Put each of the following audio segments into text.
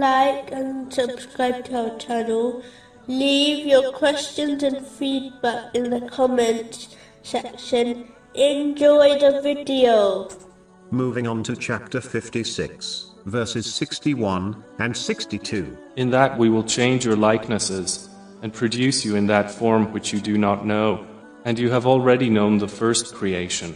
like and subscribe to our channel. Leave your questions and feedback in the comments section. Enjoy the video. Moving on to chapter 56, verses 61 and 62. In that we will change your likenesses, and produce you in that form which you do not know, and you have already known the first creation.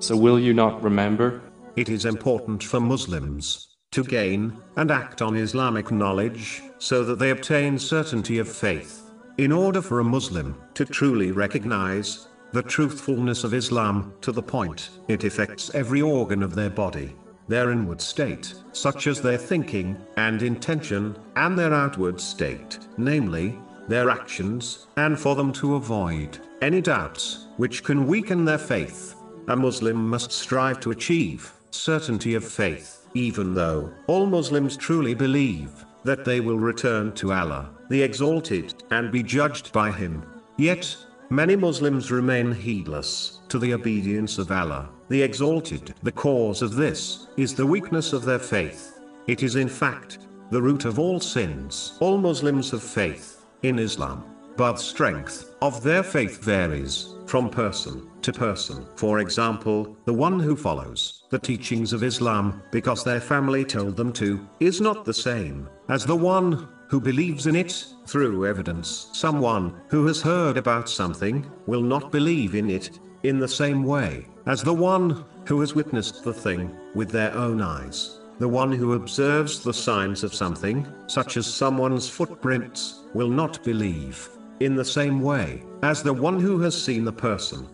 So will you not remember? It is important for Muslims to gain and act on Islamic knowledge so that they obtain certainty of faith. In order for a Muslim to truly recognize the truthfulness of Islam to the point it affects every organ of their body, their inward state, such as their thinking and intention, and their outward state, namely, their actions, and for them to avoid any doubts which can weaken their faith. A Muslim must strive to achieve certainty of faith, even though all Muslims truly believe that they will return to Allah, the Exalted, and be judged by Him. Yet, many Muslims remain heedless to the obedience of Allah, the Exalted. The cause of this is the weakness of their faith. It is in fact the root of all sins. All Muslims have faith in Islam, but strength of their faith varies from person to person. For example, the one who follows the teachings of Islam because their family told them to is not the same as the one who believes in it through evidence. Someone who has heard about something will not believe in it in the same way as the one who has witnessed the thing with their own eyes. The one who observes the signs of something, such as someone's footprints, will not believe in the same way as the one who has seen the person